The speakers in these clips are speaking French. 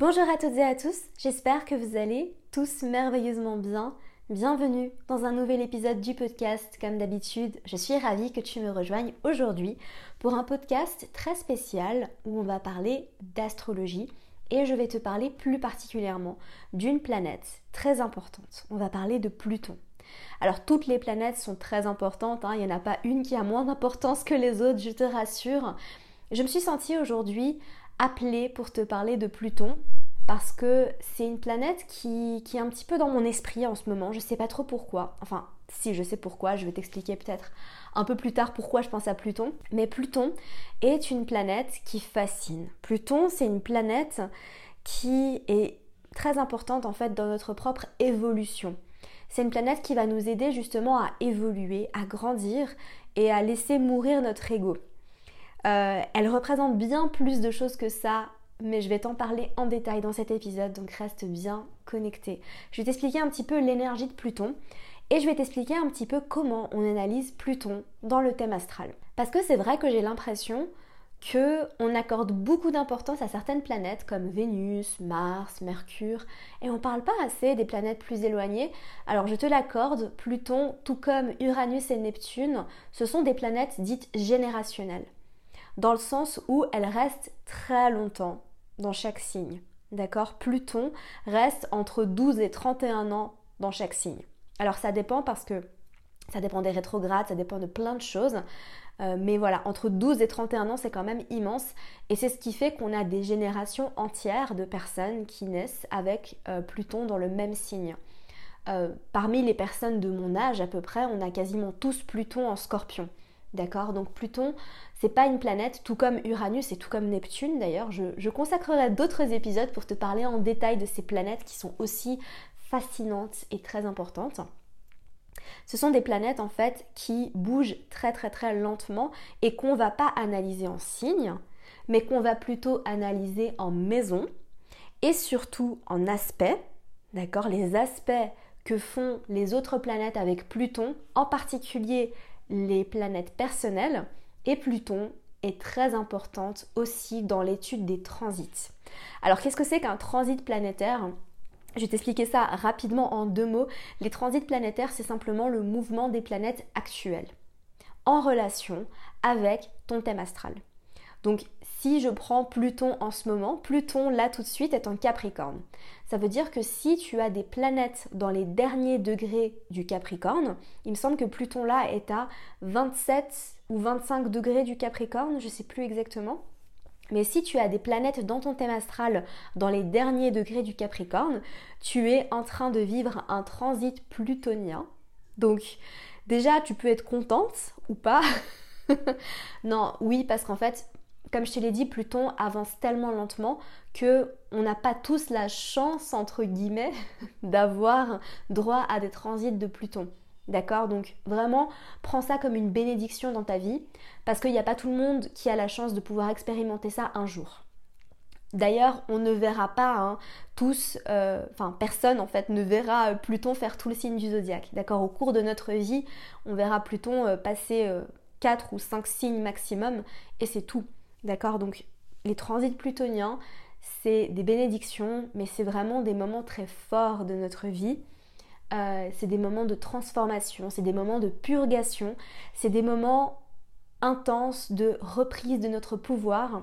Bonjour à toutes et à tous, j'espère que vous allez tous merveilleusement bien. Bienvenue dans un nouvel épisode du podcast. Comme d'habitude, je suis ravie que tu me rejoignes aujourd'hui pour un podcast très spécial où on va parler d'astrologie et je vais te parler plus particulièrement d'une planète très importante. On va parler de Pluton. Alors toutes les planètes sont très importantes, hein. il n'y en a pas une qui a moins d'importance que les autres, je te rassure. Je me suis sentie aujourd'hui appelée pour te parler de Pluton parce que c'est une planète qui, est un petit peu dans mon esprit en ce moment. Je sais pas trop pourquoi. Enfin, si je sais pourquoi, je vais t'expliquer peut-être un peu plus tard pourquoi je pense à Pluton. Mais Pluton est une planète qui fascine. Pluton, c'est une planète qui est très importante en fait dans notre propre évolution. C'est une planète qui va nous aider justement à évoluer, à grandir et à laisser mourir notre ego. Euh, elle représente bien plus de choses que ça, mais je vais t'en parler en détail dans cet épisode, donc reste bien connecté. Je vais t'expliquer un petit peu l'énergie de Pluton et je vais t'expliquer un petit peu comment on analyse Pluton dans le thème astral. Parce que c'est vrai que j'ai l'impression que on accorde beaucoup d'importance à certaines planètes comme Vénus, Mars, Mercure, et on parle pas assez des planètes plus éloignées. Alors je te l'accorde, Pluton, tout comme Uranus et Neptune, ce sont des planètes dites générationnelles dans le sens où elle reste très longtemps dans chaque signe. D'accord? Pluton reste entre 12 et 31 ans dans chaque signe. Alors ça dépend parce que ça dépend des rétrogrades, ça dépend de plein de choses. Euh, mais voilà, entre 12 et 31 ans, c'est quand même immense. Et c'est ce qui fait qu'on a des générations entières de personnes qui naissent avec euh, Pluton dans le même signe. Euh, parmi les personnes de mon âge à peu près, on a quasiment tous Pluton en scorpion. D'accord Donc Pluton, c'est pas une planète, tout comme Uranus et tout comme Neptune d'ailleurs. Je, consacrerai d'autres épisodes pour te parler en détail de ces planètes qui sont aussi fascinantes et très importantes. Ce sont des planètes en fait qui bougent très très très lentement et qu'on va pas analyser en signes, mais qu'on va plutôt analyser en maison et surtout en aspects. D'accord Les aspects que font les autres planètes avec Pluton, en particulier les planètes personnelles et Pluton est très importante aussi dans l'étude des transits. Alors qu'est-ce que c'est qu'un transit planétaire? Je vais t'expliquer ça rapidement en deux mots. Les transits planétaires, c'est simplement le mouvement des planètes actuelles en relation avec ton thème astral. Donc si je prends Pluton en ce moment, Pluton là tout de suite est en Capricorne. Ça veut dire que si tu as des planètes dans les derniers degrés du Capricorne, il me semble que Pluton là est à 27 ou 25 degrés du Capricorne, je ne sais plus exactement. Mais si tu as des planètes dans ton thème astral dans les derniers degrés du Capricorne, tu es en train de vivre un transit plutonien. Donc déjà, tu peux être contente ou pas. non, oui, parce qu'en fait, comme je te l'ai dit, Pluton avance tellement lentement que on n'a pas tous la chance entre guillemets d'avoir droit à des transits de Pluton. D'accord? Donc vraiment, prends ça comme une bénédiction dans ta vie parce qu'il n'y a pas tout le monde qui a la chance de pouvoir expérimenter ça un jour. D'ailleurs, on ne verra pas hein, tous, euh, enfin personne en fait ne verra Pluton faire tout le signe du zodiaque. D'accord? Au cours de notre vie, on verra Pluton euh, passer 4 euh, ou 5 signes maximum et c'est tout. D'accord Donc les transits plutoniens, c'est des bénédictions, mais c'est vraiment des moments très forts de notre vie. Euh, c'est des moments de transformation, c'est des moments de purgation, c'est des moments intenses de reprise de notre pouvoir.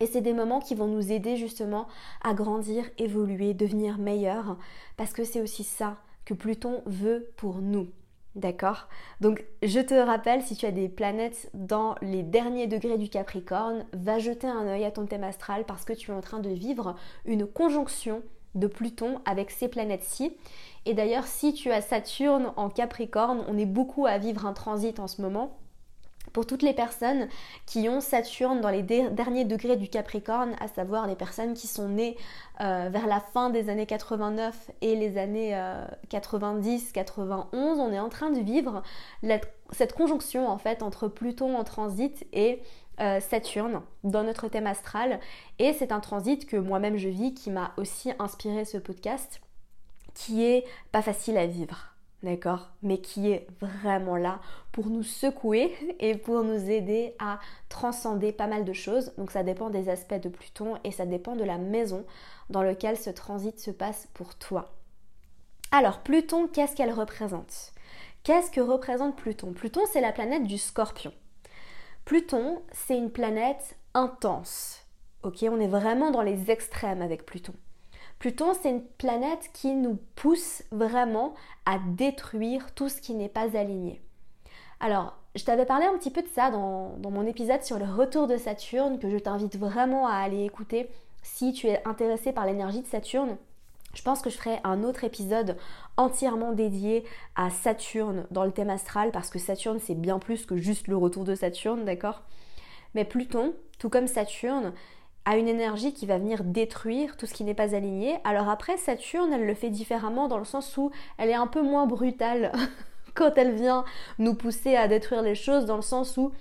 Et c'est des moments qui vont nous aider justement à grandir, évoluer, devenir meilleurs, parce que c'est aussi ça que Pluton veut pour nous. D'accord Donc je te rappelle, si tu as des planètes dans les derniers degrés du Capricorne, va jeter un œil à ton thème astral parce que tu es en train de vivre une conjonction de Pluton avec ces planètes-ci. Et d'ailleurs, si tu as Saturne en Capricorne, on est beaucoup à vivre un transit en ce moment. Pour toutes les personnes qui ont Saturne dans les derniers degrés du Capricorne, à savoir les personnes qui sont nées euh, vers la fin des années 89 et les années 90-91, euh, on est en train de vivre cette conjonction en fait entre Pluton en transit et euh, Saturne dans notre thème astral. Et c'est un transit que moi-même je vis qui m'a aussi inspiré ce podcast, qui est pas facile à vivre. D'accord Mais qui est vraiment là pour nous secouer et pour nous aider à transcender pas mal de choses. Donc ça dépend des aspects de Pluton et ça dépend de la maison dans laquelle ce transit se passe pour toi. Alors Pluton, qu'est-ce qu'elle représente? Qu'est-ce que représente Pluton? Pluton, c'est la planète du scorpion. Pluton, c'est une planète intense. Ok, on est vraiment dans les extrêmes avec Pluton. Pluton, c'est une planète qui nous pousse vraiment à détruire tout ce qui n'est pas aligné. Alors, je t'avais parlé un petit peu de ça dans, mon épisode sur le retour de Saturne, que je t'invite vraiment à aller écouter si tu es intéressé par l'énergie de Saturne. Je pense que je ferai un autre épisode entièrement dédié à Saturne dans le thème astral, parce que Saturne, c'est bien plus que juste le retour de Saturne, d'accord? Mais Pluton, tout comme Saturne, a une énergie qui va venir détruire tout ce qui n'est pas aligné. Alors après, Saturne, elle le fait différemment dans le sens où elle est un peu moins brutale quand elle vient nous pousser à détruire les choses, dans le sens où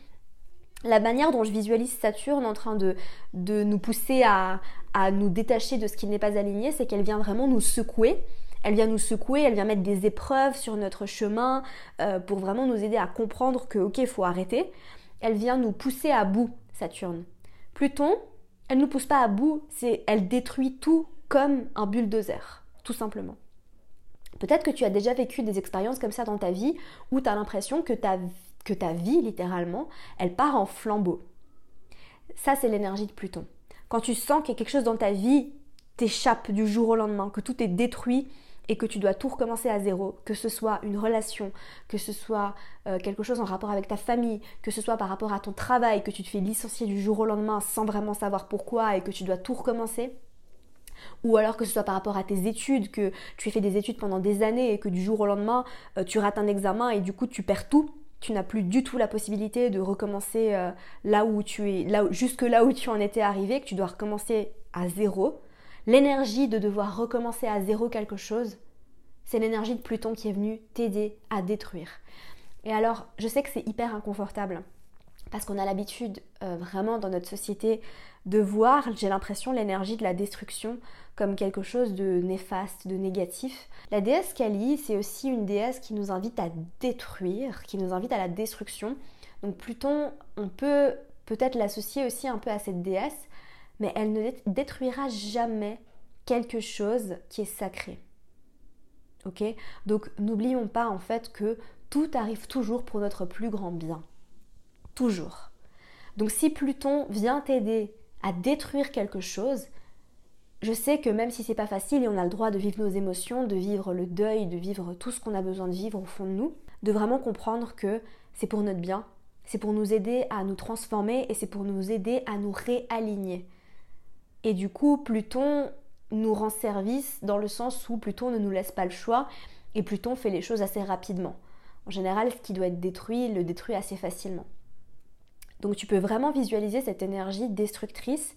la manière dont je visualise Saturne en train de, de nous pousser à, à nous détacher de ce qui n'est pas aligné, c'est qu'elle vient vraiment nous secouer. Elle vient nous secouer, elle vient mettre des épreuves sur notre chemin euh, pour vraiment nous aider à comprendre que ok, faut arrêter. Elle vient nous pousser à bout, Saturne. Pluton, elle ne nous pousse pas à bout, c'est elle détruit tout comme un bulldozer, tout simplement. Peut-être que tu as déjà vécu des expériences comme ça dans ta vie où tu as l'impression que ta, que ta vie, littéralement, elle part en flambeau. Ça, c'est l'énergie de Pluton. Quand tu sens que quelque chose dans ta vie t'échappe du jour au lendemain, que tout est détruit et que tu dois tout recommencer à zéro, que ce soit une relation, que ce soit euh, quelque chose en rapport avec ta famille, que ce soit par rapport à ton travail, que tu te fais licencier du jour au lendemain sans vraiment savoir pourquoi et que tu dois tout recommencer, ou alors que ce soit par rapport à tes études, que tu as fait des études pendant des années et que du jour au lendemain euh, tu rates un examen et du coup tu perds tout, tu n'as plus du tout la possibilité de recommencer euh, là où tu es, là jusque là où tu en étais arrivé, que tu dois recommencer à zéro l'énergie de devoir recommencer à zéro quelque chose, c'est l'énergie de Pluton qui est venue t'aider à détruire. Et alors, je sais que c'est hyper inconfortable parce qu'on a l'habitude euh, vraiment dans notre société de voir, j'ai l'impression, l'énergie de la destruction comme quelque chose de néfaste, de négatif. La déesse Kali, c'est aussi une déesse qui nous invite à détruire, qui nous invite à la destruction. Donc Pluton, on peut peut-être l'associer aussi un peu à cette déesse, mais elle ne détruira jamais quelque chose qui est sacré. Ok? Donc n'oublions pas en fait que tout arrive toujours pour notre plus grand bien. Toujours. Donc si Pluton vient t'aider à détruire quelque chose, je sais que même si c'est pas facile et on a le droit de vivre nos émotions, de vivre le deuil, de vivre tout ce qu'on a besoin de vivre au fond de nous, de vraiment comprendre que c'est pour notre bien, c'est pour nous aider à nous transformer et c'est pour nous aider à nous réaligner. Et du coup, Pluton nous rend service dans le sens où Pluton ne nous laisse pas le choix et Pluton fait les choses assez rapidement. En général, ce qui doit être détruit, le détruit assez facilement. Donc tu peux vraiment visualiser cette énergie destructrice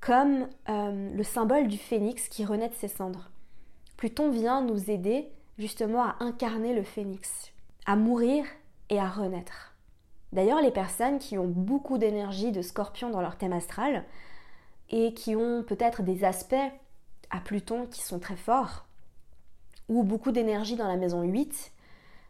comme euh, le symbole du phénix qui renaît de ses cendres. Pluton vient nous aider justement à incarner le phénix, à mourir et à renaître. D'ailleurs, les personnes qui ont beaucoup d'énergie de scorpion dans leur thème astral, et qui ont peut-être des aspects à Pluton qui sont très forts, ou beaucoup d'énergie dans la maison 8,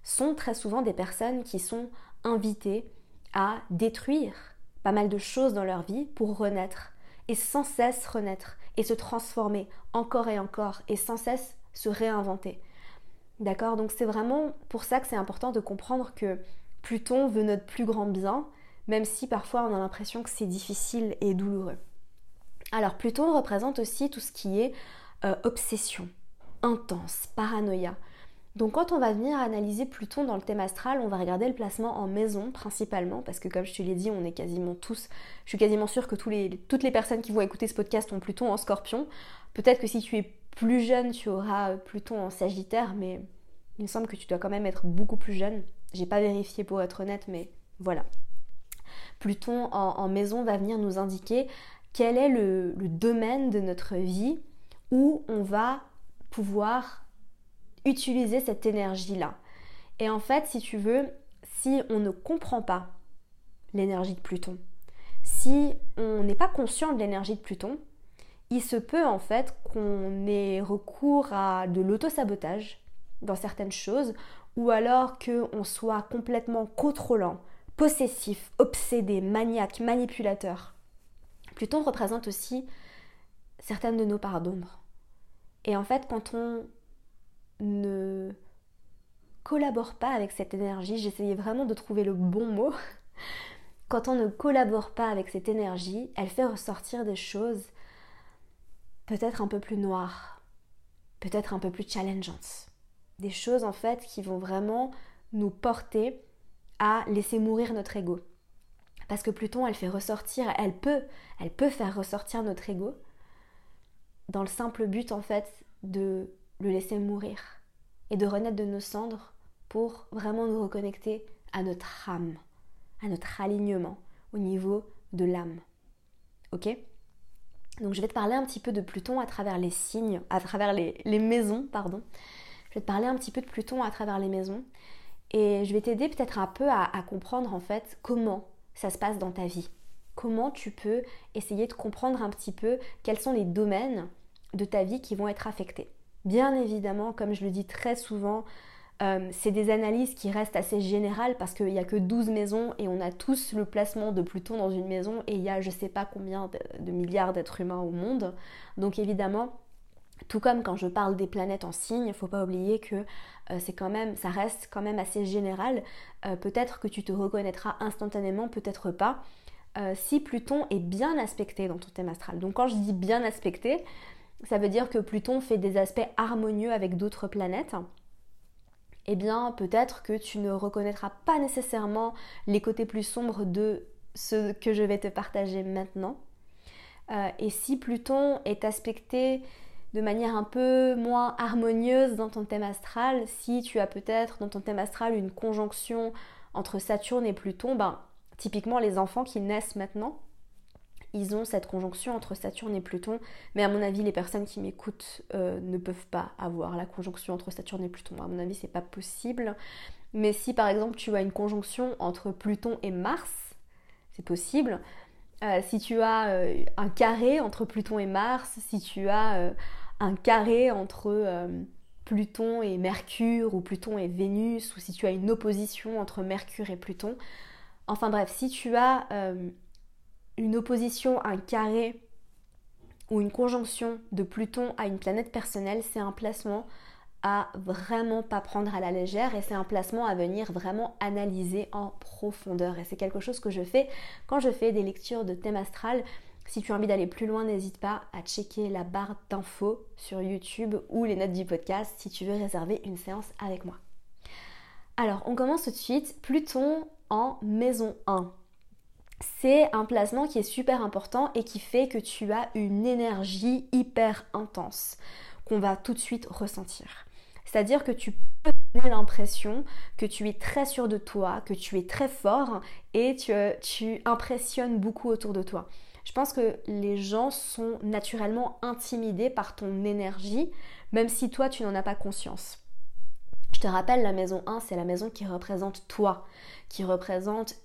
sont très souvent des personnes qui sont invitées à détruire pas mal de choses dans leur vie pour renaître, et sans cesse renaître, et se transformer encore et encore, et sans cesse se réinventer. D'accord? Donc c'est vraiment pour ça que c'est important de comprendre que Pluton veut notre plus grand bien, même si parfois on a l'impression que c'est difficile et douloureux. Alors Pluton représente aussi tout ce qui est euh, obsession, intense, paranoïa. Donc quand on va venir analyser Pluton dans le thème astral, on va regarder le placement en maison principalement, parce que comme je te l'ai dit, on est quasiment tous, je suis quasiment sûre que toutes les personnes qui vont écouter ce podcast ont Pluton en scorpion. Peut-être que si tu es plus jeune, tu auras euh, Pluton en sagittaire, mais il me semble que tu dois quand même être beaucoup plus jeune. J'ai pas vérifié pour être honnête, mais voilà. Pluton en maison va venir nous indiquer quel est le, domaine de notre vie où on va pouvoir utiliser cette énergie-là. Et en fait, si tu veux, si on ne comprend pas l'énergie de Pluton, si on n'est pas conscient de l'énergie de Pluton, il se peut en fait qu'on ait recours à de l'autosabotage dans certaines choses ou alors qu'on soit complètement contrôlant, possessif, obsédé, maniaque, manipulateur. Pluton représente aussi certaines de nos parts d'ombre. Et en fait, quand on ne collabore pas avec cette énergie, j'essayais vraiment de trouver le bon mot, quand on ne collabore pas avec cette énergie, elle fait ressortir des choses peut-être un peu plus noires, peut-être un peu plus challengeantes. Des choses en fait qui vont vraiment nous porter à laisser mourir notre ego. Parce que Pluton, elle fait ressortir, elle peut, elle peut faire ressortir notre ego dans le simple but en fait de le laisser mourir et de renaître de nos cendres pour vraiment nous reconnecter à notre âme, à notre alignement au niveau de l'âme. Ok? Donc je vais te parler un petit peu de Pluton à travers les signes, à travers les, maisons, pardon. Je vais te parler un petit peu de Pluton à travers les maisons et je vais t'aider peut-être un peu à, comprendre en fait comment ça se passe dans ta vie. Comment tu peux essayer de comprendre un petit peu quels sont les domaines de ta vie qui vont être affectés. Bien évidemment, comme je le dis très souvent, euh, c'est des analyses qui restent assez générales parce qu'il n'y a que 12 maisons et on a tous le placement de Pluton dans une maison et il y a je sais pas combien de, milliards d'êtres humains au monde. Donc évidemment, tout comme quand je parle des planètes en signe, il ne faut pas oublier que euh, c'est quand même, ça reste quand même assez général. Euh, peut-être que tu te reconnaîtras instantanément, peut-être pas. si Pluton est bien aspecté dans ton thème astral. Donc quand je dis bien aspecté, ça veut dire que Pluton fait des aspects harmonieux avec d'autres planètes eh bien peut-être que tu ne reconnaîtras pas nécessairement les côtés plus sombres de ce que je vais te partager maintenant. Euh, et si Pluton est aspecté de manière un peu moins harmonieuse dans ton thème astral, si tu as peut-être dans ton thème astral une conjonction entre Saturne et Pluton, ben, typiquement les enfants qui naissent maintenant, ils ont cette conjonction entre Saturne et Pluton. Mais à mon avis, les personnes qui m'écoutent euh, ne peuvent pas avoir la conjonction entre Saturne et Pluton. À mon avis, c'est pas possible. Mais si par exemple tu as une conjonction entre Pluton et Mars, c'est possible. Euh, si tu as euh, un carré entre Pluton et Mars, si tu as un carré entre Pluton et Mercure ou Pluton et Vénus, ou si tu as une opposition entre Mercure et Pluton, enfin bref, si tu as une opposition, un carré ou une conjonction de Pluton à une planète personnelle, c'est un placement à vraiment pas prendre à la légère et c'est un placement à venir vraiment analyser en profondeur. Et c'est quelque chose que je fais quand je fais des lectures de thème astral. Si tu as envie d'aller plus loin, n'hésite pas à checker la barre d'infos sur YouTube ou les notes du podcast si tu veux réserver une séance avec moi. Alors, on commence tout de suite. Pluton en maison 1 c'est un placement qui est super important et qui fait que tu as une énergie hyper intense qu'on va tout de suite ressentir. C'est-à-dire que tu peux donner l'impression que tu es très sûr de toi, que tu es très fort et tu, tu impressionnes beaucoup autour de toi. Je pense que les gens sont naturellement intimidés par ton énergie, même si toi tu n'en as pas conscience. Je te rappelle, la maison 1, c'est la maison qui représente toi, qui représente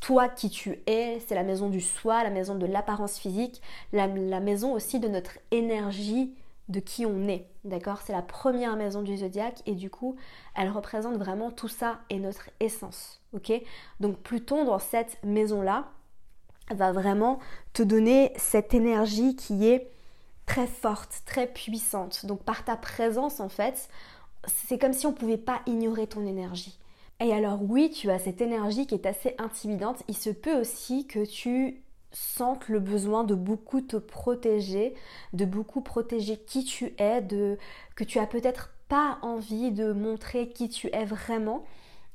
toi qui tu es, c'est la maison du soi, la maison de l'apparence physique, la, maison aussi de notre énergie, de qui on est, d'accord? C'est la première maison du zodiaque et du coup, elle représente vraiment tout ça et notre essence, ok? Donc Pluton dans cette maison-là va vraiment te donner cette énergie qui est très forte, très puissante. Donc par ta présence en fait, c'est comme si on ne pouvait pas ignorer ton énergie. Et alors oui, tu as cette énergie qui est assez intimidante. Il se peut aussi que tu sentes le besoin de beaucoup te protéger, de beaucoup protéger qui tu es, de que tu as peut-être pas envie de montrer qui tu es vraiment.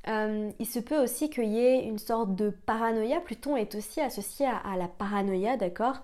Euh, il se peut aussi qu'il y ait une sorte de paranoïa. Pluton est aussi associé à la paranoïa, d'accord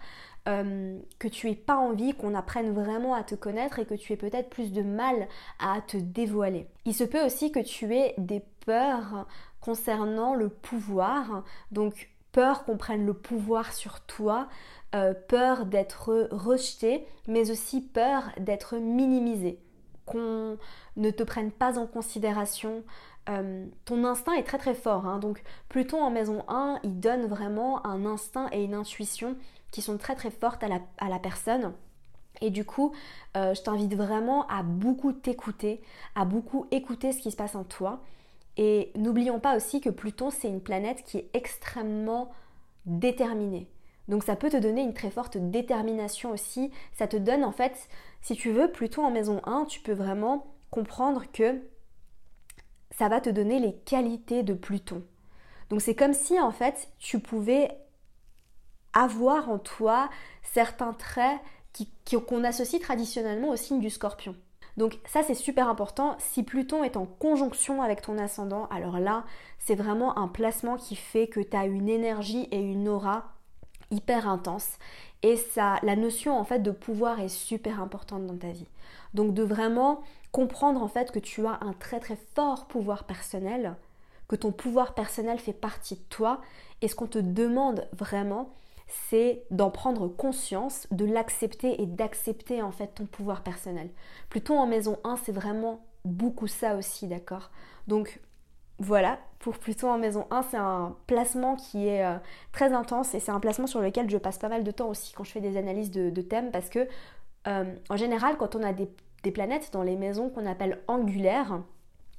euh, que tu aies pas envie qu'on apprenne vraiment à te connaître et que tu aies peut-être plus de mal à te dévoiler. Il se peut aussi que tu aies des peurs concernant le pouvoir, donc peur qu'on prenne le pouvoir sur toi, euh, peur d'être rejeté, mais aussi peur d'être minimisé, qu'on ne te prenne pas en considération. Euh, ton instinct est très très fort, hein. donc Pluton en maison 1, il donne vraiment un instinct et une intuition qui sont très très fortes à la, personne. Et du coup, euh, je t'invite vraiment à beaucoup t'écouter, à beaucoup écouter ce qui se passe en toi. Et n'oublions pas aussi que Pluton, c'est une planète qui est extrêmement déterminée. Donc ça peut te donner une très forte détermination aussi. Ça te donne en fait, si tu veux, Pluton en maison 1, tu peux vraiment comprendre que ça va te donner les qualités de Pluton. Donc c'est comme si en fait tu pouvais avoir en toi certains traits qu'on associe traditionnellement au signe du scorpion. Donc ça c'est super important. Si Pluton est en conjonction avec ton ascendant, alors là c'est vraiment un placement qui fait que tu as une énergie et une aura hyper intense. Et ça, la notion en fait de pouvoir est super importante dans ta vie. Donc de vraiment comprendre en fait que tu as un très très fort pouvoir personnel, que ton pouvoir personnel fait partie de toi. Et ce qu'on te demande vraiment, c'est d'en prendre conscience, de l'accepter et d'accepter en fait ton pouvoir personnel. Plutôt en maison 1, c'est vraiment beaucoup ça aussi, d'accord? Donc voilà, pour plutôt en maison 1, c'est un placement qui est euh, très intense et c'est un placement sur lequel je passe pas mal de temps aussi quand je fais des analyses de, thèmes parce que euh, en général, quand on a des, des planètes dans les maisons qu'on appelle angulaires,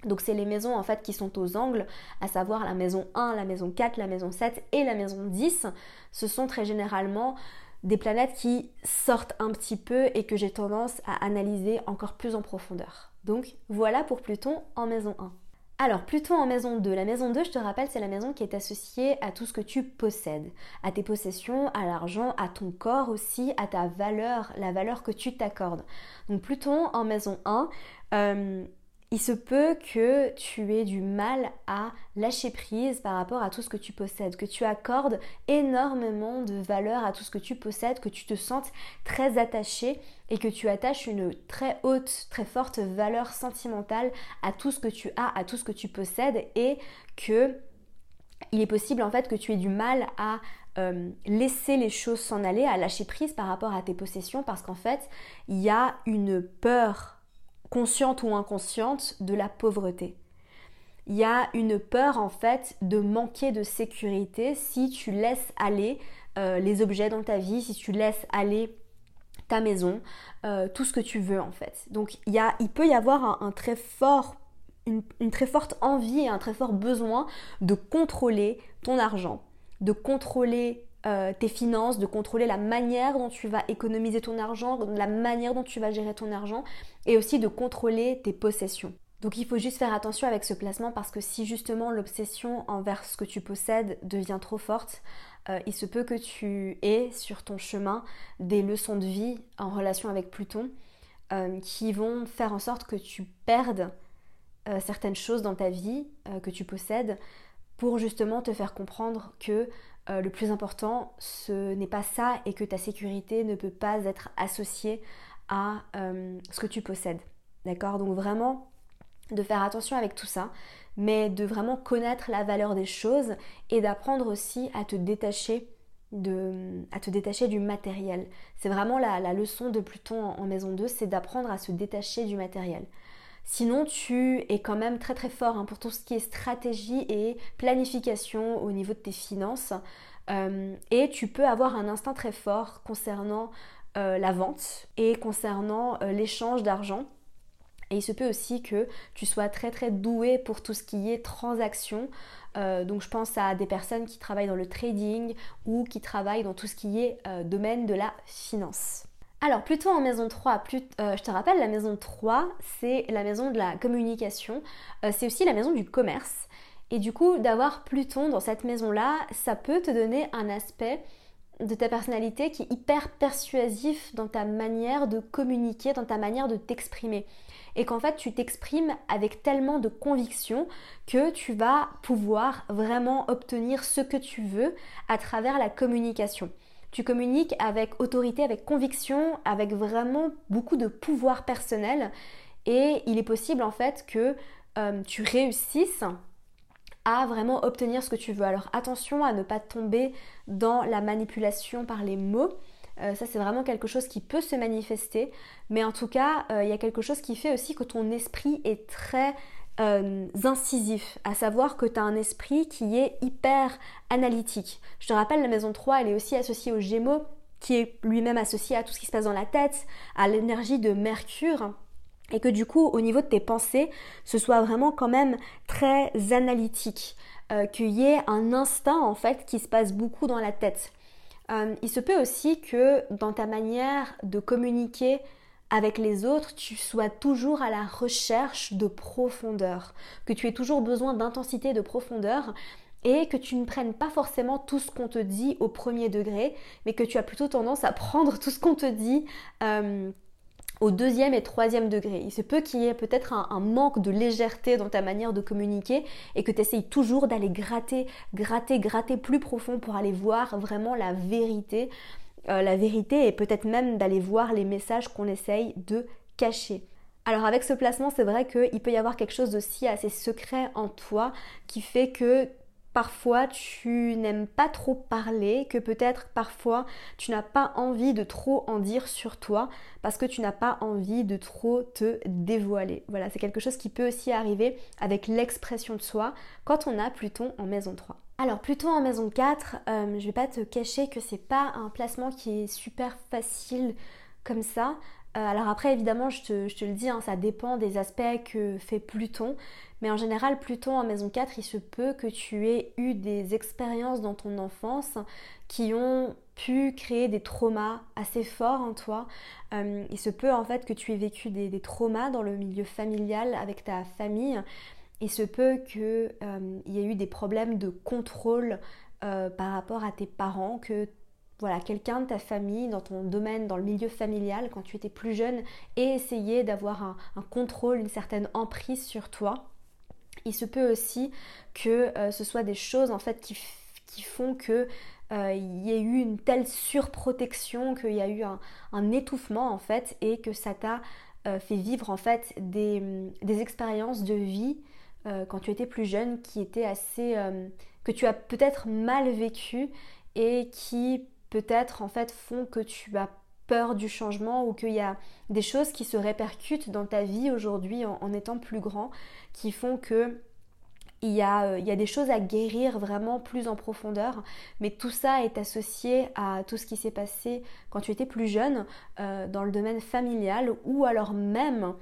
donc c'est les maisons en fait qui sont aux angles, à savoir la maison 1, la maison 4, la maison 7 et la maison 10. Ce sont très généralement des planètes qui sortent un petit peu et que j'ai tendance à analyser encore plus en profondeur. Donc voilà pour Pluton en maison 1. Alors, Pluton en maison 2. La maison 2, je te rappelle, c'est la maison qui est associée à tout ce que tu possèdes, à tes possessions, à l'argent, à ton corps aussi, à ta valeur, la valeur que tu t'accordes. Donc, Pluton en maison 1, il se peut que tu aies du mal à lâcher prise par rapport à tout ce que tu possèdes, que tu accordes énormément de valeur à tout ce que tu possèdes, que tu te sentes très attaché et que tu attaches une très haute, très forte valeur sentimentale à tout ce que tu as, à tout ce que tu possèdes et que il est possible en fait que tu aies du mal à euh, laisser les choses s'en aller, à lâcher prise par rapport à tes possessions parce qu'en fait il y a une peur consciente ou inconsciente, de la pauvreté. Il y a une peur en fait de manquer de sécurité si tu laisses aller euh, les objets dans ta vie, si tu laisses aller ta maison, euh, tout ce que tu veux en fait. Donc il, y a, il peut y avoir un, très fort, une, une très forte envie et un très fort besoin de contrôler ton argent, de contrôler euh, tes finances, de contrôler la manière dont tu vas économiser ton argent, la manière dont tu vas gérer ton argent et aussi de contrôler tes possessions. Donc il faut juste faire attention avec ce placement parce que si justement l'obsession envers ce que tu possèdes devient trop forte, euh, il se peut que tu aies sur ton chemin des leçons de vie en relation avec Pluton euh, qui vont faire en sorte que tu perdes certaines choses dans ta vie que tu possèdes pour justement te faire comprendre que euh, le plus important, ce n'est pas ça et que ta sécurité ne peut pas être associée à euh, ce que tu possèdes. D'accord? Donc vraiment, de faire attention avec tout ça, mais de vraiment connaître la valeur des choses et d'apprendre aussi à te détacher de, à te détacher du matériel. C'est vraiment la, leçon de Pluton en maison 2, c'est d'apprendre à se détacher du matériel. Sinon, tu es quand même très très fort hein, pour tout ce qui est stratégie et planification au niveau de tes finances. Euh, et tu peux avoir un instinct très fort concernant euh, la vente et concernant euh, l'échange d'argent. Et il se peut aussi que tu sois très très doué pour tout ce qui est transaction. donc je pense à des personnes qui travaillent dans le trading ou qui travaillent dans tout ce qui est domaine de la finance. Alors plutôt en maison 3, euh, je te rappelle, la maison 3, c'est la maison de la communication, euh, c'est aussi la maison du commerce. Et du coup, d'avoir Pluton dans cette maison-là, ça peut te donner un aspect de ta personnalité qui est hyper persuasif dans ta manière de communiquer, dans ta manière de t'exprimer. Et qu'en fait, tu t'exprimes avec tellement de conviction que tu vas pouvoir vraiment obtenir ce que tu veux à travers la communication. Tu communiques avec autorité, avec conviction, avec vraiment beaucoup de pouvoir personnel. Et il est possible en fait que euh, tu réussisses à vraiment obtenir ce que tu veux. Alors attention à ne pas tomber dans la manipulation par les mots. Euh, ça c'est vraiment quelque chose qui peut se manifester. Mais en tout cas, euh, il y a quelque chose qui fait aussi que ton esprit est très euh, incisif, à savoir que tu as un esprit qui est hyper analytique. Je te rappelle, la maison 3, elle est aussi associée aux Gémeaux, qui est lui-même associé à tout ce qui se passe dans la tête, à l'énergie de Mercure, et que du coup, au niveau de tes pensées, ce soit vraiment quand même très analytique, euh, qu'il y ait un instinct en fait qui se passe beaucoup dans la tête. Euh, il se peut aussi que dans ta manière de communiquer avec les autres, tu sois toujours à la recherche de profondeur, que tu aies toujours besoin d'intensité, de profondeur, et que tu ne prennes pas forcément tout ce qu'on te dit au premier degré, mais que tu as plutôt tendance à prendre tout ce qu'on te dit euh, au deuxième et troisième degré. Il se peut qu'il y ait peut-être un, manque de légèreté dans ta manière de communiquer et que tu essayes toujours d'aller gratter, gratter, gratter plus profond pour aller voir vraiment la vérité. Euh, la vérité et peut-être même d'aller voir les messages qu'on essaye de cacher. Alors avec ce placement, c'est vrai qu'il peut y avoir quelque chose aussi assez secret en toi qui fait que parfois tu n'aimes pas trop parler, que peut-être parfois tu n'as pas envie de trop en dire sur toi parce que tu n'as pas envie de trop te dévoiler. Voilà, c'est quelque chose qui peut aussi arriver avec l'expression de soi quand on a Pluton en maison 3. Alors Pluton en maison 4, euh, je vais pas te cacher que c'est pas un placement qui est super facile comme ça. Euh, alors après évidemment je te, le dis, hein, ça dépend des aspects que fait Pluton. Mais en général, Pluton en maison 4, il se peut que tu aies eu des expériences dans ton enfance qui ont pu créer des traumas assez forts en toi. Euh, il se peut en fait que tu aies vécu des, traumas dans le milieu familial avec ta famille. Il se peut qu'il euh, y ait eu des problèmes de contrôle euh, par rapport à tes parents, que voilà, quelqu'un de ta famille, dans ton domaine, dans le milieu familial, quand tu étais plus jeune, ait essayé d'avoir un, contrôle, une certaine emprise sur toi. Il se peut aussi que euh, ce soit des choses en fait qui, font que y ait eu une telle surprotection, qu'il y a eu un, étouffement en fait et que ça t'a fait vivre en fait des, expériences de vie quand tu étais plus jeune qui étaient assez que tu as peut-être mal vécu et qui peut-être en fait font que tu as peur du changement ou qu'il y a des choses qui se répercutent dans ta vie aujourd'hui en, étant plus grand qui font que il y, a, euh, il y, a, des choses à guérir vraiment plus en profondeur, mais tout ça est associé à tout ce qui s'est passé quand tu étais plus jeune euh, dans le domaine familial ou alors même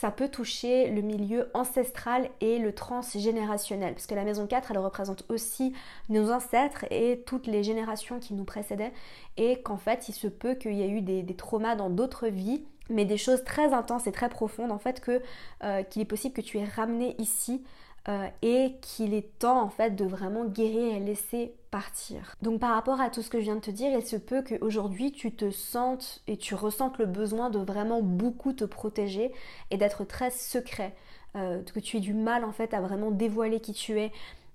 ça peut toucher le milieu ancestral et le transgénérationnel, parce que la maison 4, elle représente aussi nos ancêtres et toutes les générations qui nous précédaient, et qu'en fait, il se peut qu'il y ait eu des, traumas dans d'autres vies, mais des choses très intenses et très profondes, en fait, que, euh, qu'il est possible que tu aies ramené ici euh, et qu'il est temps en fait de vraiment guérir et laisser partir. Donc par rapport à tout ce que je viens de te dire, il se peut qu'aujourd'hui tu te sentes et tu ressentes le besoin de vraiment beaucoup te protéger et d'être très secret, euh, que tu aies du mal en fait à vraiment dévoiler qui tu es,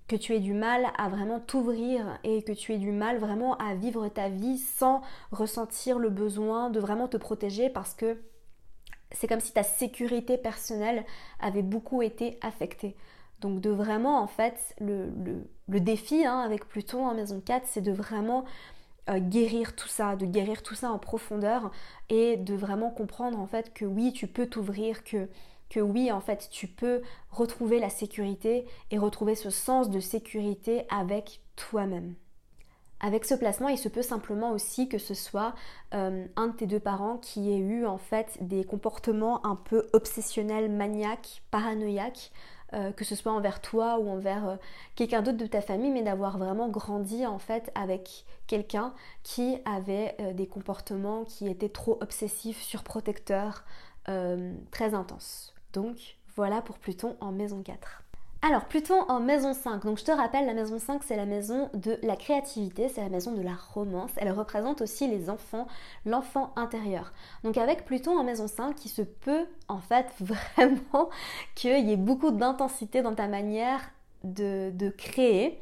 que tu aies du mal à vraiment t'ouvrir et que tu aies du mal vraiment à vivre ta vie sans ressentir le besoin de vraiment te protéger parce que c'est comme si ta sécurité personnelle avait beaucoup été affectée. Donc de vraiment, en fait, le, défi hein, avec Pluton en maison 4, c'est de vraiment euh, guérir tout ça, de guérir tout ça en profondeur et de vraiment comprendre en fait que oui, tu peux t'ouvrir, que, que oui, en fait, tu peux retrouver la sécurité et retrouver ce sens de sécurité avec toi-même. Avec ce placement, il se peut simplement aussi que ce soit euh, un de tes deux parents qui ait eu en fait des comportements un peu obsessionnels, maniaques, paranoïaques, euh, que ce soit envers toi ou envers euh, quelqu'un d'autre de ta famille, mais d'avoir vraiment grandi en fait avec quelqu'un qui avait euh, des comportements qui étaient trop obsessifs, surprotecteurs, très intenses. Donc voilà pour Pluton en maison 4. Alors Pluton en maison 5, donc je te rappelle la maison 5 c'est la maison de la créativité, c'est la maison de la romance, elle représente aussi les enfants, l'enfant intérieur. Donc avec Pluton en maison 5, il se peut en fait vraiment qu'il y ait beaucoup d'intensité dans ta manière de, de créer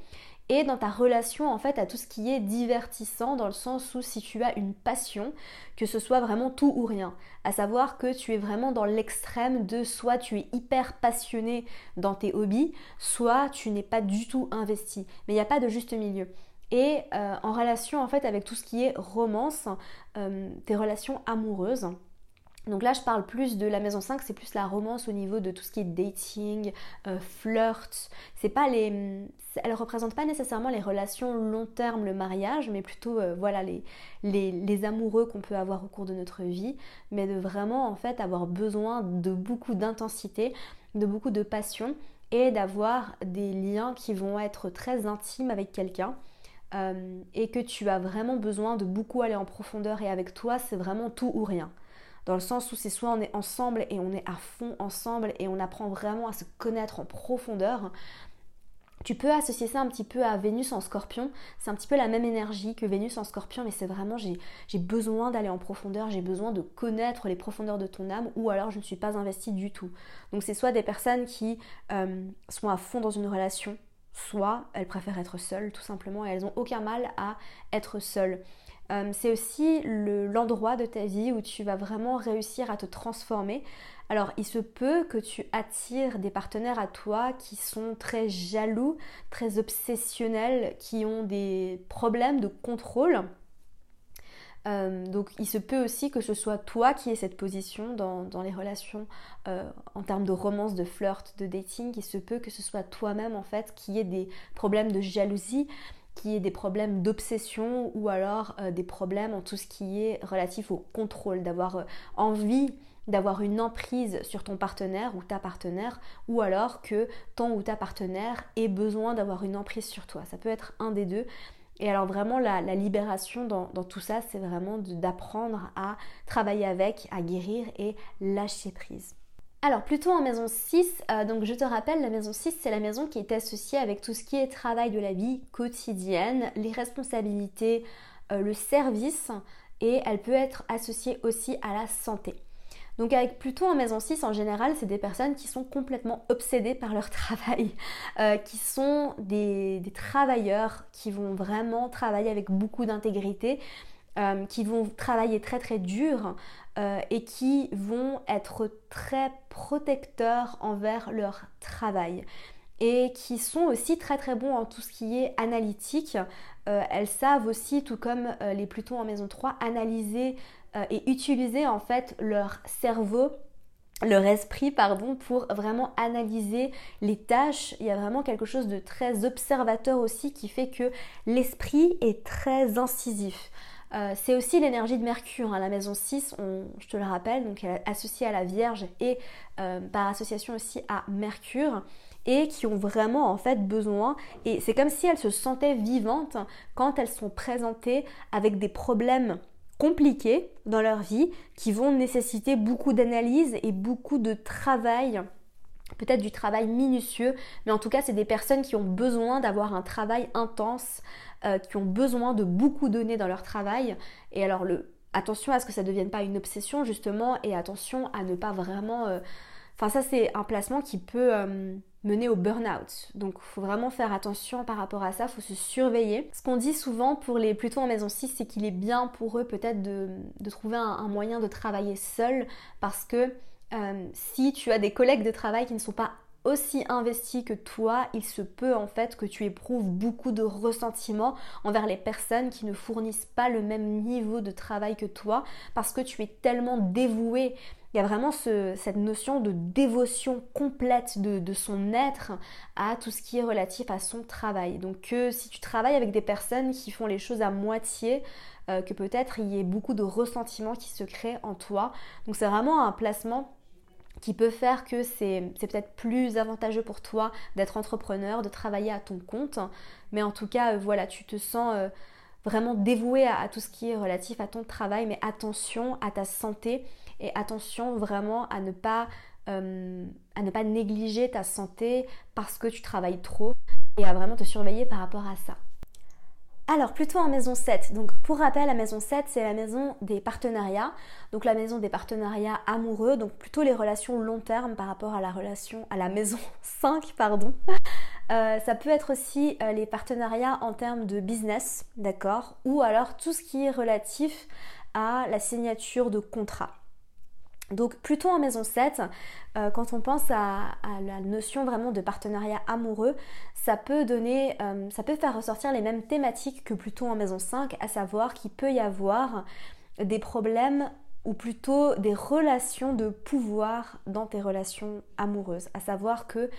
et dans ta relation en fait à tout ce qui est divertissant dans le sens où si tu as une passion, que ce soit vraiment tout ou rien, à savoir que tu es vraiment dans l'extrême de soit tu es hyper passionné dans tes hobbies, soit tu n'es pas du tout investi. Mais il n'y a pas de juste milieu. Et euh, en relation en fait avec tout ce qui est romance, euh, tes relations amoureuses, Donc là, je parle plus de la maison 5, c'est plus la romance au niveau de tout ce qui est dating, euh, flirt. C'est pas les, elle représente pas nécessairement les relations long terme, le mariage, mais plutôt euh, voilà les, les, amoureux qu'on peut avoir au cours de notre vie, mais de vraiment en fait avoir besoin de beaucoup d'intensité, de beaucoup de passion et d'avoir des liens qui vont être très intimes avec quelqu'un. Euh, et que tu as vraiment besoin de beaucoup aller en profondeur et avec toi c'est vraiment tout ou rien dans le sens où c'est soit on est ensemble et on est à fond ensemble et on apprend vraiment à se connaître en profondeur. Tu peux associer ça un petit peu à Vénus en scorpion. C'est un petit peu la même énergie que Vénus en scorpion, mais c'est vraiment j'ai besoin d'aller en profondeur, j'ai besoin de connaître les profondeurs de ton âme, ou alors je ne suis pas investie du tout. Donc c'est soit des personnes qui euh, sont à fond dans une relation, soit elles préfèrent être seules tout simplement et elles n'ont aucun mal à être seules. Euh, c'est aussi l'endroit de ta vie où tu vas vraiment réussir à te transformer. Alors il se peut que tu attires des partenaires à toi qui sont très jaloux, très obsessionnels, qui ont des problèmes de contrôle. Euh, donc il se peut aussi que ce soit toi qui aies cette position dans, les relations euh, en termes de romance, de flirt, de dating. Il se peut que ce soit toi-même en fait qui ait des problèmes de jalousie qui est des problèmes d'obsession ou alors euh, des problèmes en tout ce qui est relatif au contrôle, d'avoir envie d'avoir une emprise sur ton partenaire ou ta partenaire, ou alors que ton ou ta partenaire ait besoin d'avoir une emprise sur toi. Ça peut être un des deux. Et alors vraiment la, libération dans, tout ça, c'est vraiment d'apprendre à travailler avec, à guérir et lâcher prise. Alors plutôt en maison 6, euh, donc je te rappelle, la maison 6 c'est la maison qui est associée avec tout ce qui est travail de la vie quotidienne, les responsabilités, euh, le service et elle peut être associée aussi à la santé. Donc avec Pluton en maison 6 en général, c'est des personnes qui sont complètement obsédées par leur travail, euh, qui sont des, travailleurs qui vont vraiment travailler avec beaucoup d'intégrité, qui vont travailler très très dur, euh, et qui vont être très protecteurs envers leur travail et qui sont aussi très très bons en tout ce qui est analytique. Euh, elles savent aussi, tout comme euh, les Plutons en maison 3, analyser et utiliser en fait leur cerveau leur esprit pardon pour vraiment analyser les tâches il y a vraiment quelque chose de très observateur aussi qui fait que l'esprit est très incisif euh, c'est aussi l'énergie de Mercure. Hein. La maison 6, je te le rappelle, donc elle est associée à la Vierge et euh, par association aussi à Mercure et qui ont vraiment en fait besoin et c'est comme si elles se sentaient vivantes quand elles sont présentées avec des problèmes compliqués dans leur vie qui vont nécessiter beaucoup d'analyse et beaucoup de travail peut-être du travail minutieux, mais en tout cas c'est des personnes qui ont besoin d'avoir un travail intense, euh, qui ont besoin de beaucoup donner dans leur travail. Et alors le, attention à ce que ça ne devienne pas une obsession justement, et attention à ne pas vraiment... Euh, enfin ça c'est un placement qui peut euh, mener au burn-out. Donc il faut vraiment faire attention par rapport à ça, il faut se surveiller. Ce qu'on dit souvent pour les plutôt en maison 6, c'est qu'il est bien pour eux peut-être de, trouver un, moyen de travailler seul parce que si tu as des collègues de travail qui ne sont pas aussi investi que toi, il se peut en fait que tu éprouves beaucoup de ressentiment envers les personnes qui ne fournissent pas le même niveau de travail que toi parce que tu es tellement dévoué. Il y a vraiment cette notion de dévotion complète de, son être à tout ce qui est relatif à son travail. Donc si tu travailles avec des personnes qui font les choses à moitié, euh, que peut-être il y ait beaucoup de ressentiment qui se crée en toi. Donc c'est vraiment un placement qui peut faire que c'est peut-être plus avantageux pour toi d'être entrepreneur, de travailler à ton compte. Mais en tout cas, euh, voilà, tu te sens euh, vraiment dévoué à, tout ce qui est relatif à ton travail, mais attention à ta santé et attention vraiment à ne pas, euh, à ne pas négliger ta santé parce que tu travailles trop et à vraiment te surveiller par rapport à ça. Alors plutôt en maison 7. Donc pour rappel, la maison 7, c'est la maison des partenariats. Donc la maison des partenariats amoureux, donc plutôt les relations long terme par rapport à la relation à la maison 5, pardon. Euh, ça peut être aussi euh, les partenariats en termes de business, d'accord? Ou alors tout ce qui est relatif à la signature de contrat. Donc plutôt en maison 7, euh, quand on pense à, la notion vraiment de partenariat amoureux, ça peut donner, euh, ça peut faire ressortir les mêmes thématiques que plutôt en maison 5, à savoir qu'il peut y avoir des problèmes ou plutôt des relations de pouvoir dans tes relations amoureuses. À savoir que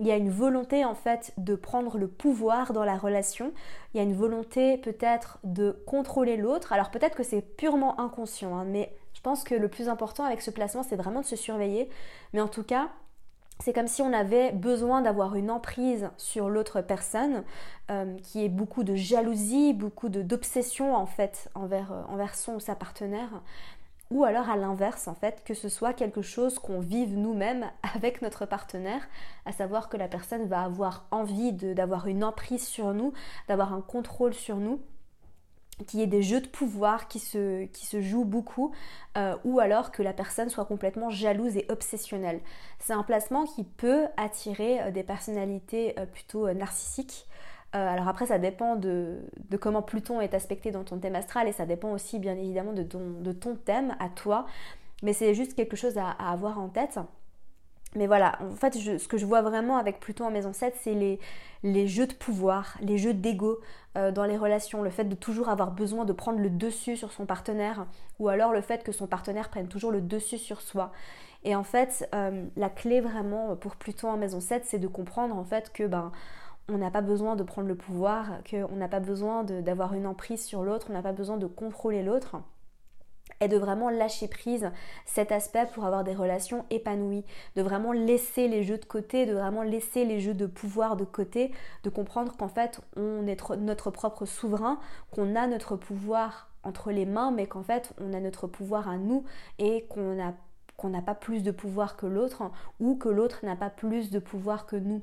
il y a une volonté en fait de prendre le pouvoir dans la relation. Il y a une volonté peut-être de contrôler l'autre. Alors peut-être que c'est purement inconscient, hein, mais je pense que le plus important avec ce placement, c'est vraiment de se surveiller. Mais en tout cas, c'est comme si on avait besoin d'avoir une emprise sur l'autre personne, euh, qui est beaucoup de jalousie, beaucoup d'obsession en fait euh, envers son ou sa partenaire, ou alors à l'inverse en fait, que ce soit quelque chose qu'on vive nous-mêmes avec notre partenaire, à savoir que la personne va avoir envie d'avoir une emprise sur nous, d'avoir un contrôle sur nous, qu'il y ait des jeux de pouvoir qui se, jouent beaucoup, euh, ou alors que la personne soit complètement jalouse et obsessionnelle. C'est un placement qui peut attirer euh, des personnalités euh, plutôt narcissiques. alors après, ça dépend de, comment Pluton est aspecté dans ton thème astral et ça dépend aussi bien évidemment de ton thème à toi. Mais c'est juste quelque chose à avoir en tête. Mais voilà, en fait, ce que je vois vraiment avec Pluton en maison 7, c'est les, jeux de pouvoir, les jeux d'ego euh, dans les relations, le fait de toujours avoir besoin de prendre le dessus sur son partenaire, ou alors le fait que son partenaire prenne toujours le dessus sur soi. Et en fait, euh, la clé vraiment pour Pluton en maison 7, c'est de comprendre en fait que ben on n'a pas besoin de prendre le pouvoir, qu'on n'a pas besoin d'avoir une emprise sur l'autre, on n'a pas besoin de contrôler l'autre et de vraiment lâcher prise cet aspect pour avoir des relations épanouies, de vraiment laisser les jeux de côté, de vraiment laisser les jeux de pouvoir de côté, de comprendre qu'en fait on est notre propre souverain, qu'on a notre pouvoir entre les mains, mais qu'en fait on a notre pouvoir à nous et qu'on qu'on n'a pas plus de pouvoir que l'autre ou que l'autre n'a pas plus de pouvoir que nous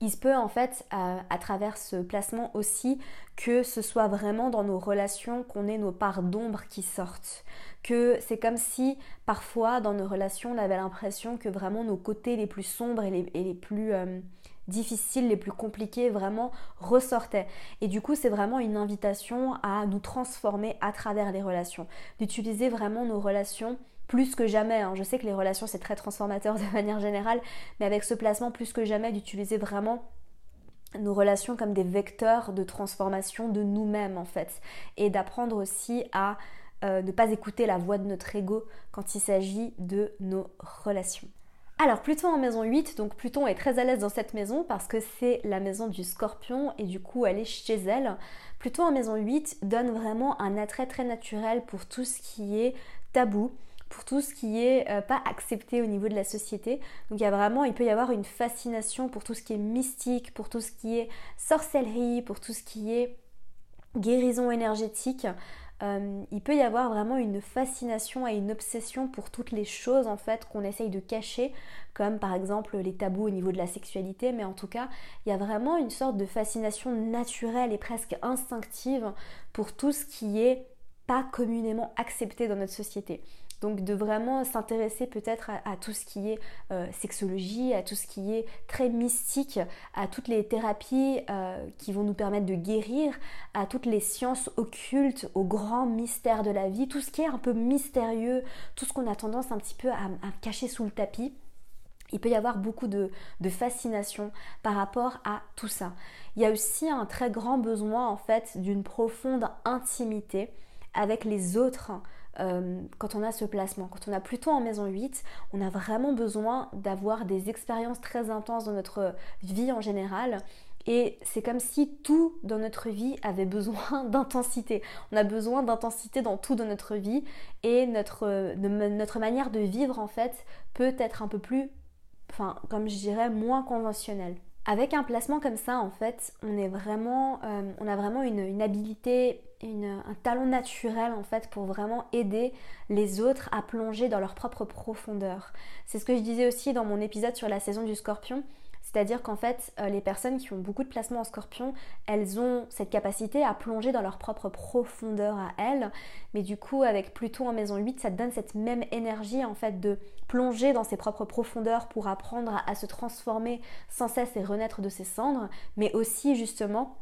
il se peut en fait à, travers ce placement aussi que ce soit vraiment dans nos relations qu'on ait nos parts d'ombre qui sortent. Que c'est comme si parfois dans nos relations on avait l'impression que vraiment nos côtés les plus sombres et les, plus euh, difficiles, les plus compliqués vraiment ressortaient. Et du coup c'est vraiment une invitation à nous transformer à travers les relations. D'utiliser vraiment nos relations plus que jamais, hein. je sais que les relations c'est très transformateur de manière générale, mais avec ce placement plus que jamais d'utiliser vraiment nos relations comme des vecteurs de transformation de nous-mêmes en fait et d'apprendre aussi à euh, ne pas écouter la voix de notre ego quand il s'agit de nos relations. Alors Pluton en maison 8, donc Pluton est très à l'aise dans cette maison parce que c'est la maison du scorpion et du coup elle est chez elle. Pluton en maison 8 donne vraiment un attrait très naturel pour tout ce qui est tabou, pour tout ce qui est euh, pas accepté au niveau de la société. Donc il y a vraiment, il peut y avoir une fascination pour tout ce qui est mystique, pour tout ce qui est sorcellerie, pour tout ce qui est guérison énergétique. Euh, il peut y avoir vraiment une fascination et une obsession pour toutes les choses en fait qu'on essaye de cacher, comme par exemple les tabous au niveau de la sexualité, mais en tout cas, il y a vraiment une sorte de fascination naturelle et presque instinctive pour tout ce qui est pas communément accepté dans notre société. Donc de vraiment s'intéresser peut-être à, tout ce qui est euh, sexologie, à tout ce qui est très mystique, à toutes les thérapies euh, qui vont nous permettre de guérir, à toutes les sciences occultes, aux grands mystères de la vie, tout ce qui est un peu mystérieux, tout ce qu'on a tendance un petit peu à, cacher sous le tapis. Il peut y avoir beaucoup de, fascination par rapport à tout ça. Il y a aussi un très grand besoin en fait d'une profonde intimité avec les autres euh, quand on a ce placement. Quand on a plutôt en maison 8, on a vraiment besoin d'avoir des expériences très intenses dans notre vie en général. Et c'est comme si tout dans notre vie avait besoin d'intensité. On a besoin d'intensité dans tout dans notre vie et notre, notre manière de vivre en fait peut être un peu plus, enfin comme je dirais, moins conventionnelle. Avec un placement comme ça, en fait, on euh, a vraiment une, une habilité un talent naturel en fait pour vraiment aider les autres à plonger dans leur propre profondeur. C'est ce que je disais aussi dans mon épisode sur la saison du scorpion. C'est-à-dire qu'en fait, euh, les personnes qui ont beaucoup de placements en scorpion, elles ont cette capacité à plonger dans leur propre profondeur à elles. Mais du coup, avec Pluton en maison 8, ça donne cette même énergie en fait de plonger dans ses propres profondeurs pour apprendre à se transformer sans cesse et renaître de ses cendres, mais aussi justement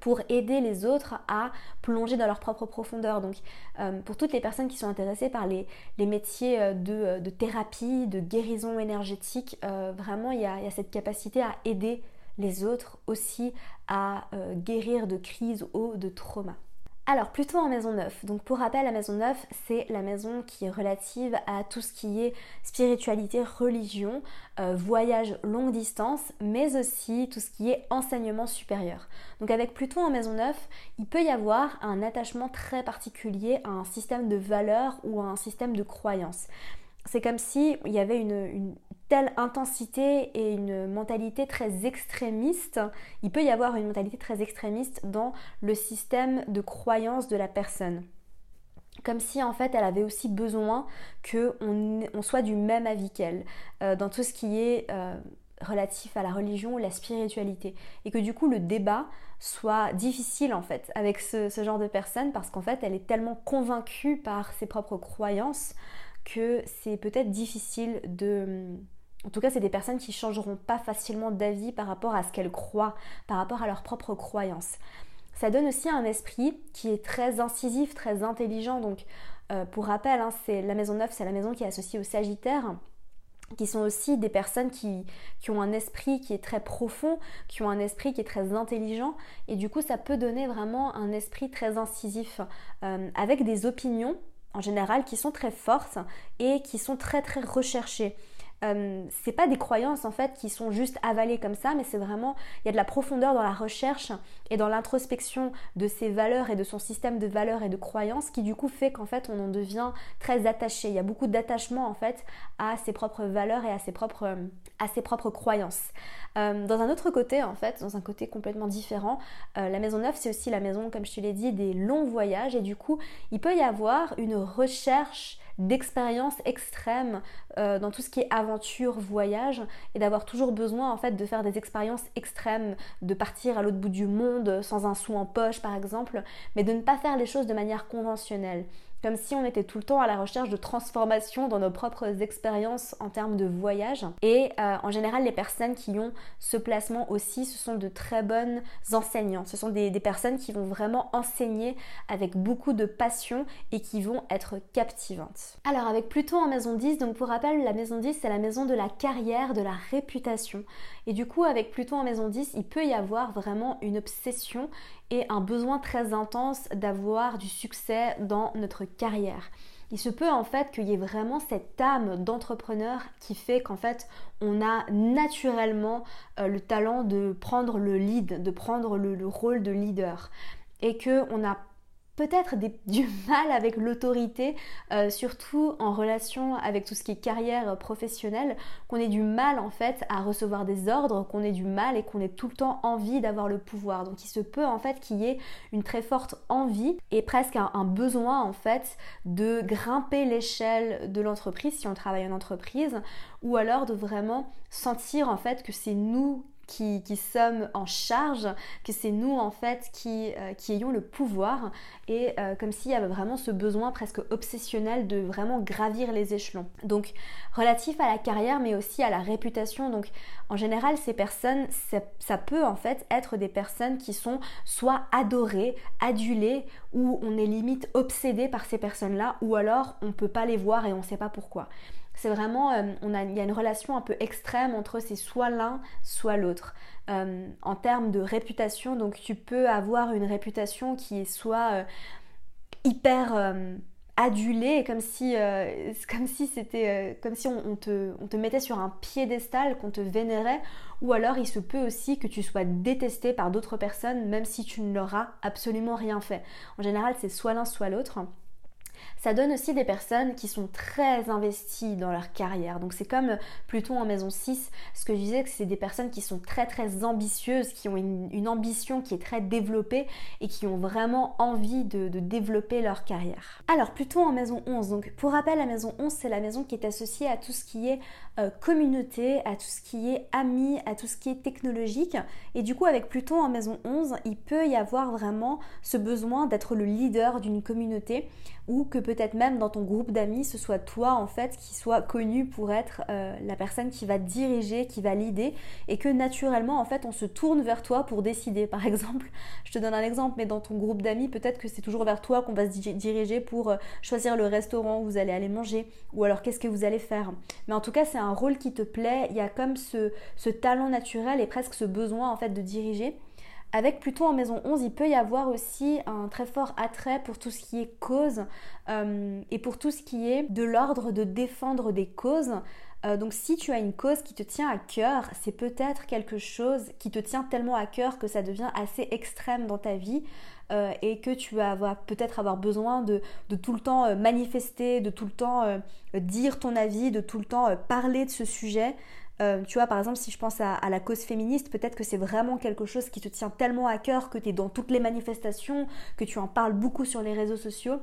pour aider les autres à plonger dans leur propre profondeur. Donc euh, pour toutes les personnes qui sont intéressées par les, métiers euh, euh, de, thérapie, de guérison énergétique, vraiment il y, a, cette capacité à aider les autres aussi à guérir de crises ou de traumas. Alors plutôt en maison 9. Donc pour rappel, la maison 9, c'est la maison qui est relative à tout ce qui est spiritualité, religion, euh, voyage longue distance, mais aussi tout ce qui est enseignement supérieur. Donc avec Pluton en maison 9, il peut y avoir un attachement très particulier à un système de valeurs ou à un système de croyances. C'est comme si il y avait une telle intensité et une mentalité très extrémiste, il peut y avoir une mentalité très extrémiste dans le système de croyance de la personne. Comme si en fait elle avait aussi besoin qu'on on soit du même avis qu'elle euh, dans tout ce qui est euh, relatif à la religion ou la spiritualité. Et que du coup le débat soit difficile en fait avec ce, ce genre de personne parce qu'en fait elle est tellement convaincue par ses propres croyances que c'est peut-être difficile de en tout cas, c'est des personnes qui changeront pas facilement d'avis par rapport à ce qu'elles croient, par rapport à leurs propres croyances. Ça donne aussi un esprit qui est très incisif, très intelligent. Donc, euh, pour rappel, hein, c'est la maison 9, c'est la maison qui est associée au Sagittaire qui sont aussi des personnes qui, ont un esprit qui est très profond, qui ont un esprit qui est très intelligent, et du coup ça peut donner vraiment un esprit très incisif, euh, avec des opinions en général qui sont très fortes et qui sont très très recherchées. Euh, c'est pas des croyances en fait qui sont juste avalées comme ça, mais c'est vraiment il y a de la profondeur dans la recherche et dans l'introspection de ses valeurs et de son système de valeurs et de croyances qui du coup fait qu'en fait on en devient très attaché. Il y a beaucoup d'attachement en fait à ses propres valeurs et à ses propres à ses propres croyances. Euh, dans un autre côté en fait, dans un côté complètement différent, euh, la maison neuve c'est aussi la maison comme je te l'ai dit des longs voyages et du coup il peut y avoir une recherche d'expériences extrêmes euh, dans tout ce qui est aventure, voyage, et d'avoir toujours besoin en fait de faire des expériences extrêmes, de partir à l'autre bout du monde sans un sou en poche par exemple, mais de ne pas faire les choses de manière conventionnelle comme si on était tout le temps à la recherche de transformation dans nos propres expériences en termes de voyage. Et euh, en général, les personnes qui ont ce placement aussi, ce sont de très bonnes enseignants. Ce sont des, personnes qui vont vraiment enseigner avec beaucoup de passion et qui vont être captivantes. Alors avec Pluton en maison 10, donc pour rappel, la maison 10, c'est la maison de la carrière, de la réputation. Et du coup, avec Pluton en maison 10, il peut y avoir vraiment une obsession et un besoin très intense d'avoir du succès dans notre carrière. Il se peut en fait qu'il y ait vraiment cette âme d'entrepreneur qui fait qu'en fait on a naturellement euh, le talent de prendre le lead, de prendre le, le rôle de leader et que on a peut-être du mal avec l'autorité, euh, surtout en relation avec tout ce qui est carrière professionnelle, qu'on ait du mal en fait à recevoir des ordres, qu'on ait du mal et qu'on ait tout le temps envie d'avoir le pouvoir. Donc il se peut en fait qu'il y ait une très forte envie et presque un, un besoin en fait de grimper l'échelle de l'entreprise si on travaille en entreprise ou alors de vraiment sentir en fait que c'est nous qui, sommes en charge, que c'est nous en fait qui, euh, qui ayons le pouvoir et euh, comme s'il y avait vraiment ce besoin presque obsessionnel de vraiment gravir les échelons. Donc relatif à la carrière mais aussi à la réputation. Donc en général ces personnes, ça peut en fait être des personnes qui sont soit adorées, adulées ou on est limite obsédé par ces personnes-là ou alors on peut pas les voir et on sait pas pourquoi. C'est vraiment, euh, il y a une relation un peu extrême entre c'est soit l'un, soit l'autre. Euh, en termes de réputation, donc tu peux avoir une réputation qui est soit euh, hyper adulée, comme si, comme si c'était, comme si on, te, on te mettait sur un piédestal, qu'on te vénérait, ou alors il se peut aussi que tu sois détesté par d'autres personnes, même si tu ne leur as absolument rien fait. En général, c'est soit l'un, soit l'autre. Ça donne aussi des personnes qui sont très investies dans leur carrière. Donc c'est comme plutôt en maison 6, ce que je disais, que c'est des personnes qui sont très très ambitieuses, qui ont une, ambition qui est très développée et qui ont vraiment envie de, développer leur carrière. Alors plutôt en maison 11, donc pour rappel, la maison 11, c'est la maison qui est associée à tout ce qui est euh, communauté, à tout ce qui est amis, à tout ce qui est technologique. Et du coup, avec Pluton en maison 11, il peut y avoir vraiment ce besoin d'être le leader d'une communauté ou que peut-être même dans ton groupe d'amis, ce soit toi en fait qui soit connu pour être euh, la personne qui va diriger, qui va l'idée, et que naturellement en fait on se tourne vers toi pour décider. Par exemple, je te donne un exemple, mais dans ton groupe d'amis, peut-être que c'est toujours vers toi qu'on va se diriger pour euh, choisir le restaurant où vous allez aller manger, ou alors qu'est-ce que vous allez faire? Mais en tout cas, c'est un rôle qui te plaît, il y a comme ce, talent naturel et presque ce besoin en fait de diriger. Avec Pluton en maison 11, il peut y avoir aussi un très fort attrait pour tout ce qui est cause euh, et pour tout ce qui est de l'ordre de défendre des causes. Euh, donc si tu as une cause qui te tient à cœur, c'est peut-être quelque chose qui te tient tellement à cœur que ça devient assez extrême dans ta vie. Euh, et que tu vas peut-être avoir besoin de, tout le temps euh, manifester, de tout le temps dire ton avis, de tout le temps parler de ce sujet. tu vois, par exemple, si je pense à, la cause féministe, peut-être que c'est vraiment quelque chose qui te tient tellement à cœur que tu es dans toutes les manifestations, que tu en parles beaucoup sur les réseaux sociaux.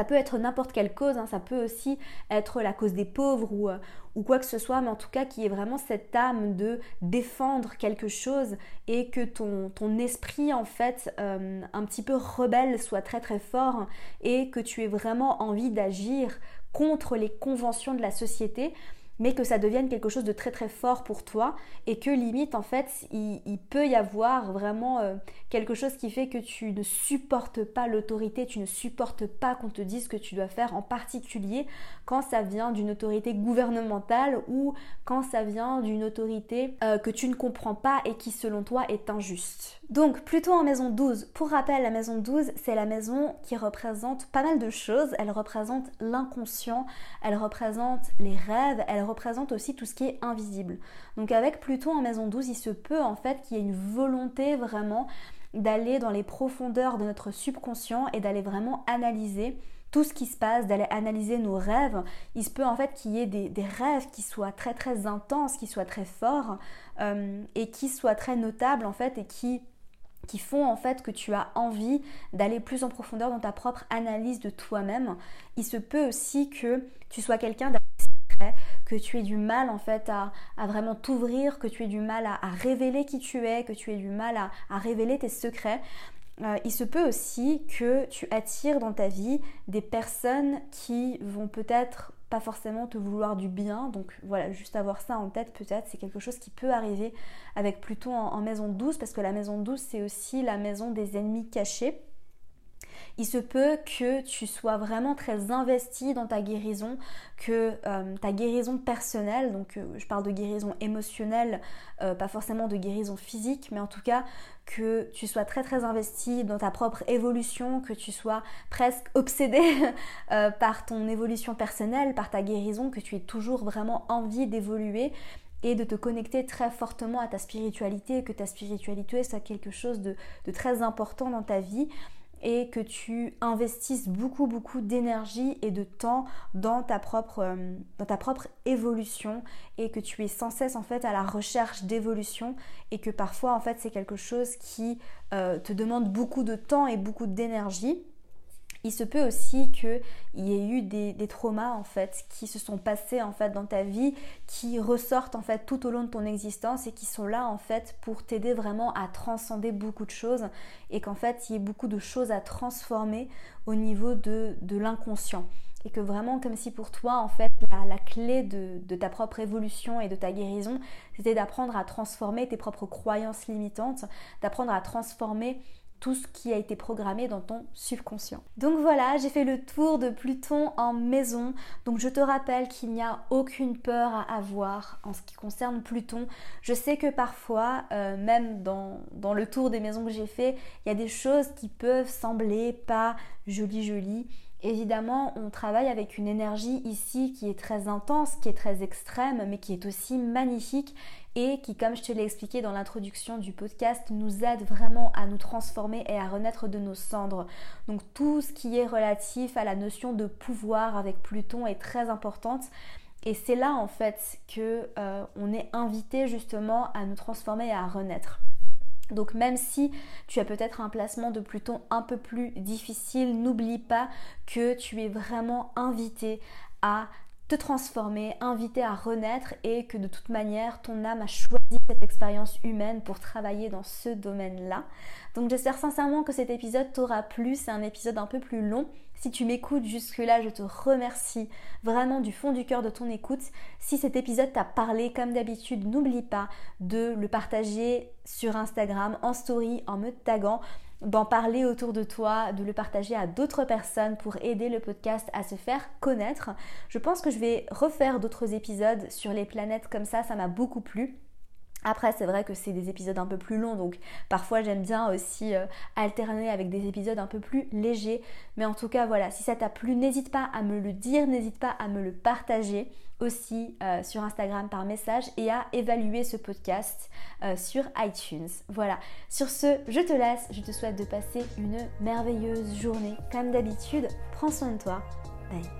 Ça peut être n'importe quelle cause, hein. ça peut aussi être la cause des pauvres ou, ou quoi que ce soit, mais en tout cas qui est vraiment cette âme de défendre quelque chose et que ton, ton esprit en fait euh, un petit peu rebelle soit très très fort et que tu aies vraiment envie d'agir contre les conventions de la société mais que ça devienne quelque chose de très très fort pour toi et que limite en fait il, peut y avoir vraiment euh, quelque chose qui fait que tu ne supportes pas l'autorité, tu ne supportes pas qu'on te dise ce que tu dois faire en particulier quand ça vient d'une autorité gouvernementale ou quand ça vient d'une autorité euh, que tu ne comprends pas et qui selon toi est injuste. Donc plutôt en maison 12. Pour rappel, la maison 12, c'est la maison qui représente pas mal de choses. Elle représente l'inconscient, elle représente les rêves, elle représente aussi tout ce qui est invisible. Donc avec Pluton en maison 12, il se peut en fait qu'il y ait une volonté vraiment d'aller dans les profondeurs de notre subconscient et d'aller vraiment analyser tout ce qui se passe, d'aller analyser nos rêves. Il se peut en fait qu'il y ait des, rêves qui soient très très intenses, qui soient très forts euh, et qui soient très notables en fait et qui qui font en fait que tu as envie d'aller plus en profondeur dans ta propre analyse de toi-même. Il se peut aussi que tu sois quelqu'un secret, que tu aies du mal en fait à, vraiment t'ouvrir, que tu aies du mal à, révéler qui tu es, que tu aies du mal à, révéler tes secrets. Euh, il se peut aussi que tu attires dans ta vie des personnes qui vont peut-être pas forcément te vouloir du bien. Donc voilà, juste avoir ça en tête peut-être, c'est quelque chose qui peut arriver avec Pluton en, maison 12, parce que la maison 12, c'est aussi la maison des ennemis cachés. Il se peut que tu sois vraiment très investi dans ta guérison, que euh, ta guérison personnelle, donc euh, je parle de guérison émotionnelle, euh, pas forcément de guérison physique, mais en tout cas que tu sois très très investi dans ta propre évolution, que tu sois presque obsédé par ton évolution personnelle, par ta guérison, que tu aies toujours vraiment envie d'évoluer et de te connecter très fortement à ta spiritualité, que ta spiritualité soit quelque chose de très important dans ta vie et que tu investisses beaucoup beaucoup d'énergie et de temps dans ta propre euh, dans ta propre évolution et que tu es sans cesse en fait à la recherche d'évolution et que parfois en fait c'est quelque chose qui euh, te demande beaucoup de temps et beaucoup d'énergie il se peut aussi qu'il y ait eu des, traumas en fait qui se sont passés en fait dans ta vie, qui ressortent en fait tout au long de ton existence et qui sont là en fait pour t'aider vraiment à transcender beaucoup de choses et qu'en fait il y ait beaucoup de choses à transformer au niveau de, l'inconscient. Et que vraiment comme si pour toi en fait la, clé de, de, ta propre évolution et de ta guérison c'était d'apprendre à transformer tes propres croyances limitantes, d'apprendre à transformer tout ce qui a été programmé dans ton subconscient. Donc voilà, j'ai fait le tour de Pluton en maison. Donc je te rappelle qu'il n'y a aucune peur à avoir en ce qui concerne Pluton. Je sais que parfois, euh, même dans, dans le tour des maisons que j'ai fait, il y a des choses qui peuvent sembler pas jolies jolies. Évidemment, on travaille avec une énergie ici qui est très intense, qui est très extrême, mais qui est aussi magnifique et qui, comme je te l'ai expliqué dans l'introduction du podcast, nous aide vraiment à nous transformer et à renaître de nos cendres. Donc tout ce qui est relatif à la notion de pouvoir avec Pluton est très importante. Et c'est là en fait que euh, on est invité justement à nous transformer et à renaître. Donc même si tu as peut-être un placement de Pluton un peu plus difficile, n'oublie pas que tu es vraiment invité à te transformer, invité à renaître et que de toute manière ton âme a choisi cette expérience humaine pour travailler dans ce domaine-là. Donc j'espère sincèrement que cet épisode t'aura plu, c'est un épisode un peu plus long. Si tu m'écoutes jusque-là, je te remercie vraiment du fond du cœur de ton écoute. Si cet épisode t'a parlé, comme d'habitude, n'oublie pas de le partager sur Instagram, en story, en me taguant d'en parler autour de toi, de le partager à d'autres personnes pour aider le podcast à se faire connaître. Je pense que je vais refaire d'autres épisodes sur les planètes comme ça, ça m'a beaucoup plu. Après, c'est vrai que c'est des épisodes un peu plus longs, donc parfois j'aime bien aussi euh, alterner avec des épisodes un peu plus légers. Mais en tout cas, voilà, si ça t'a plu, n'hésite pas à me le dire, n'hésite pas à me le partager aussi euh, sur Instagram par message et à évaluer ce podcast euh, sur iTunes. Voilà, sur ce, je te laisse, je te souhaite de passer une merveilleuse journée. Comme d'habitude, prends soin de toi. Bye.